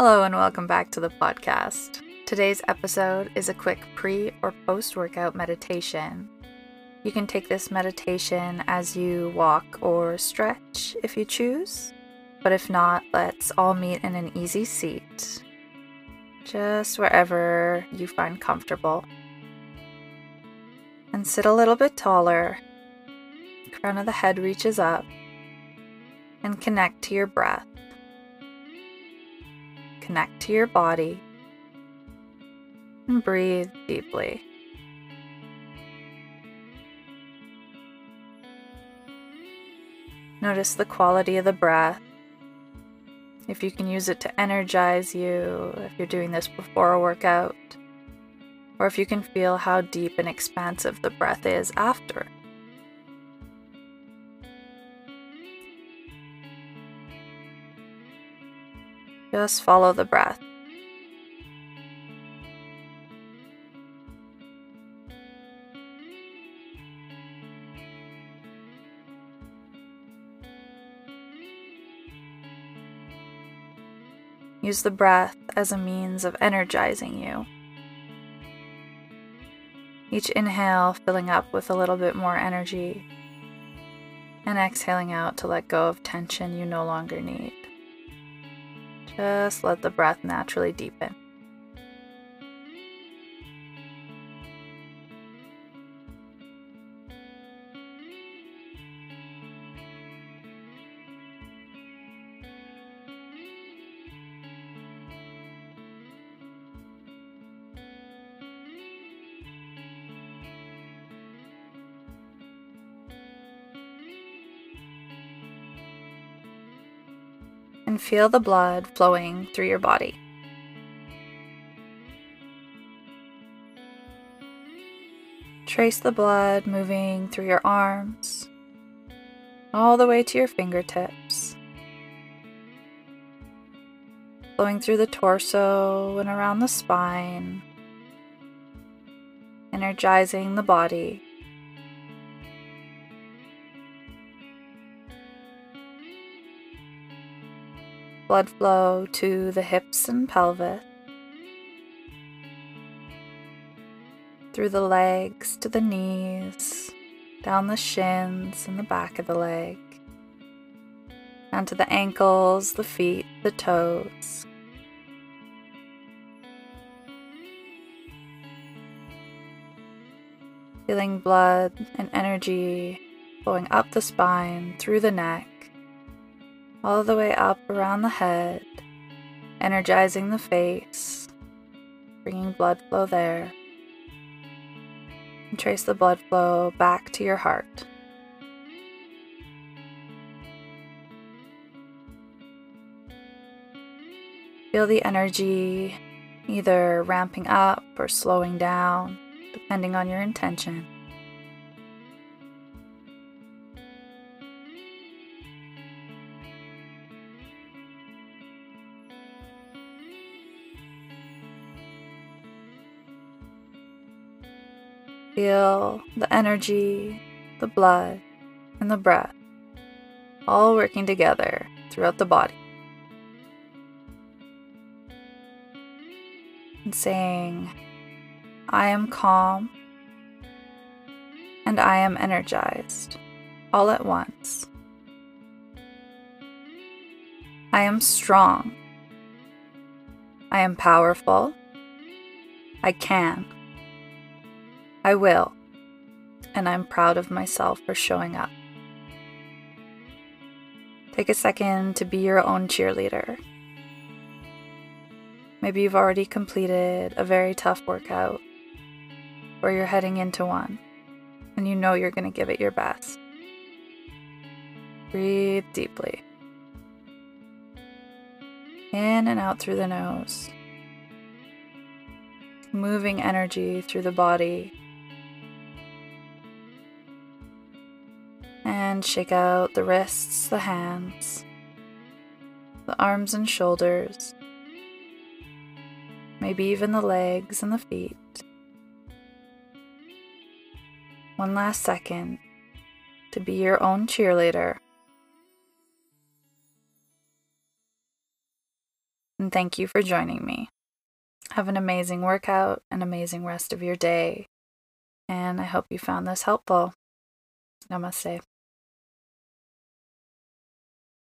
Hello, and welcome back to the podcast. Today's episode is a quick pre or post workout meditation. You can take this meditation as you walk or stretch if you choose, but if not, let's all meet in an easy seat, just wherever you find comfortable. And sit a little bit taller. Crown of the head reaches up, and connect to your breath connect to your body and breathe deeply. Notice the quality of the breath. If you can use it to energize you, if you're doing this before a workout, or if you can feel how deep and expansive the breath is after. Just follow the breath. Use the breath as a means of energizing you. Each inhale filling up with a little bit more energy, and exhaling out to let go of tension you no longer need. Just let the breath naturally deepen. And feel the blood flowing through your body. Trace the blood moving through your arms, all the way to your fingertips, flowing through the torso and around the spine, energizing the body. Blood flow to the hips and pelvis, through the legs to the knees, down the shins and the back of the leg, down to the ankles, the feet, the toes. Feeling blood and energy flowing up the spine, through the neck, all the way up around the head, energizing the face, bringing blood flow there. And trace the blood flow back to your heart. Feel the energy either ramping up or slowing down, depending on your intention. Feel the energy, the blood, and the breath all working together throughout the body. And saying, I am calm and I am energized all at once. I am strong. I am powerful. I can. I will, and I'm proud of myself for showing up. Take a second to be your own cheerleader. Maybe you've already completed a very tough workout, or you're heading into one, and you know you're going to give it your best. Breathe deeply. In and out through the nose. Moving energy through the body and shake out the wrists, the hands, the arms and shoulders, maybe even the legs and the feet. One last second to be your own cheerleader. And thank you for joining me. Have an amazing workout, an amazing rest of your day, and I hope you found this helpful. Namaste.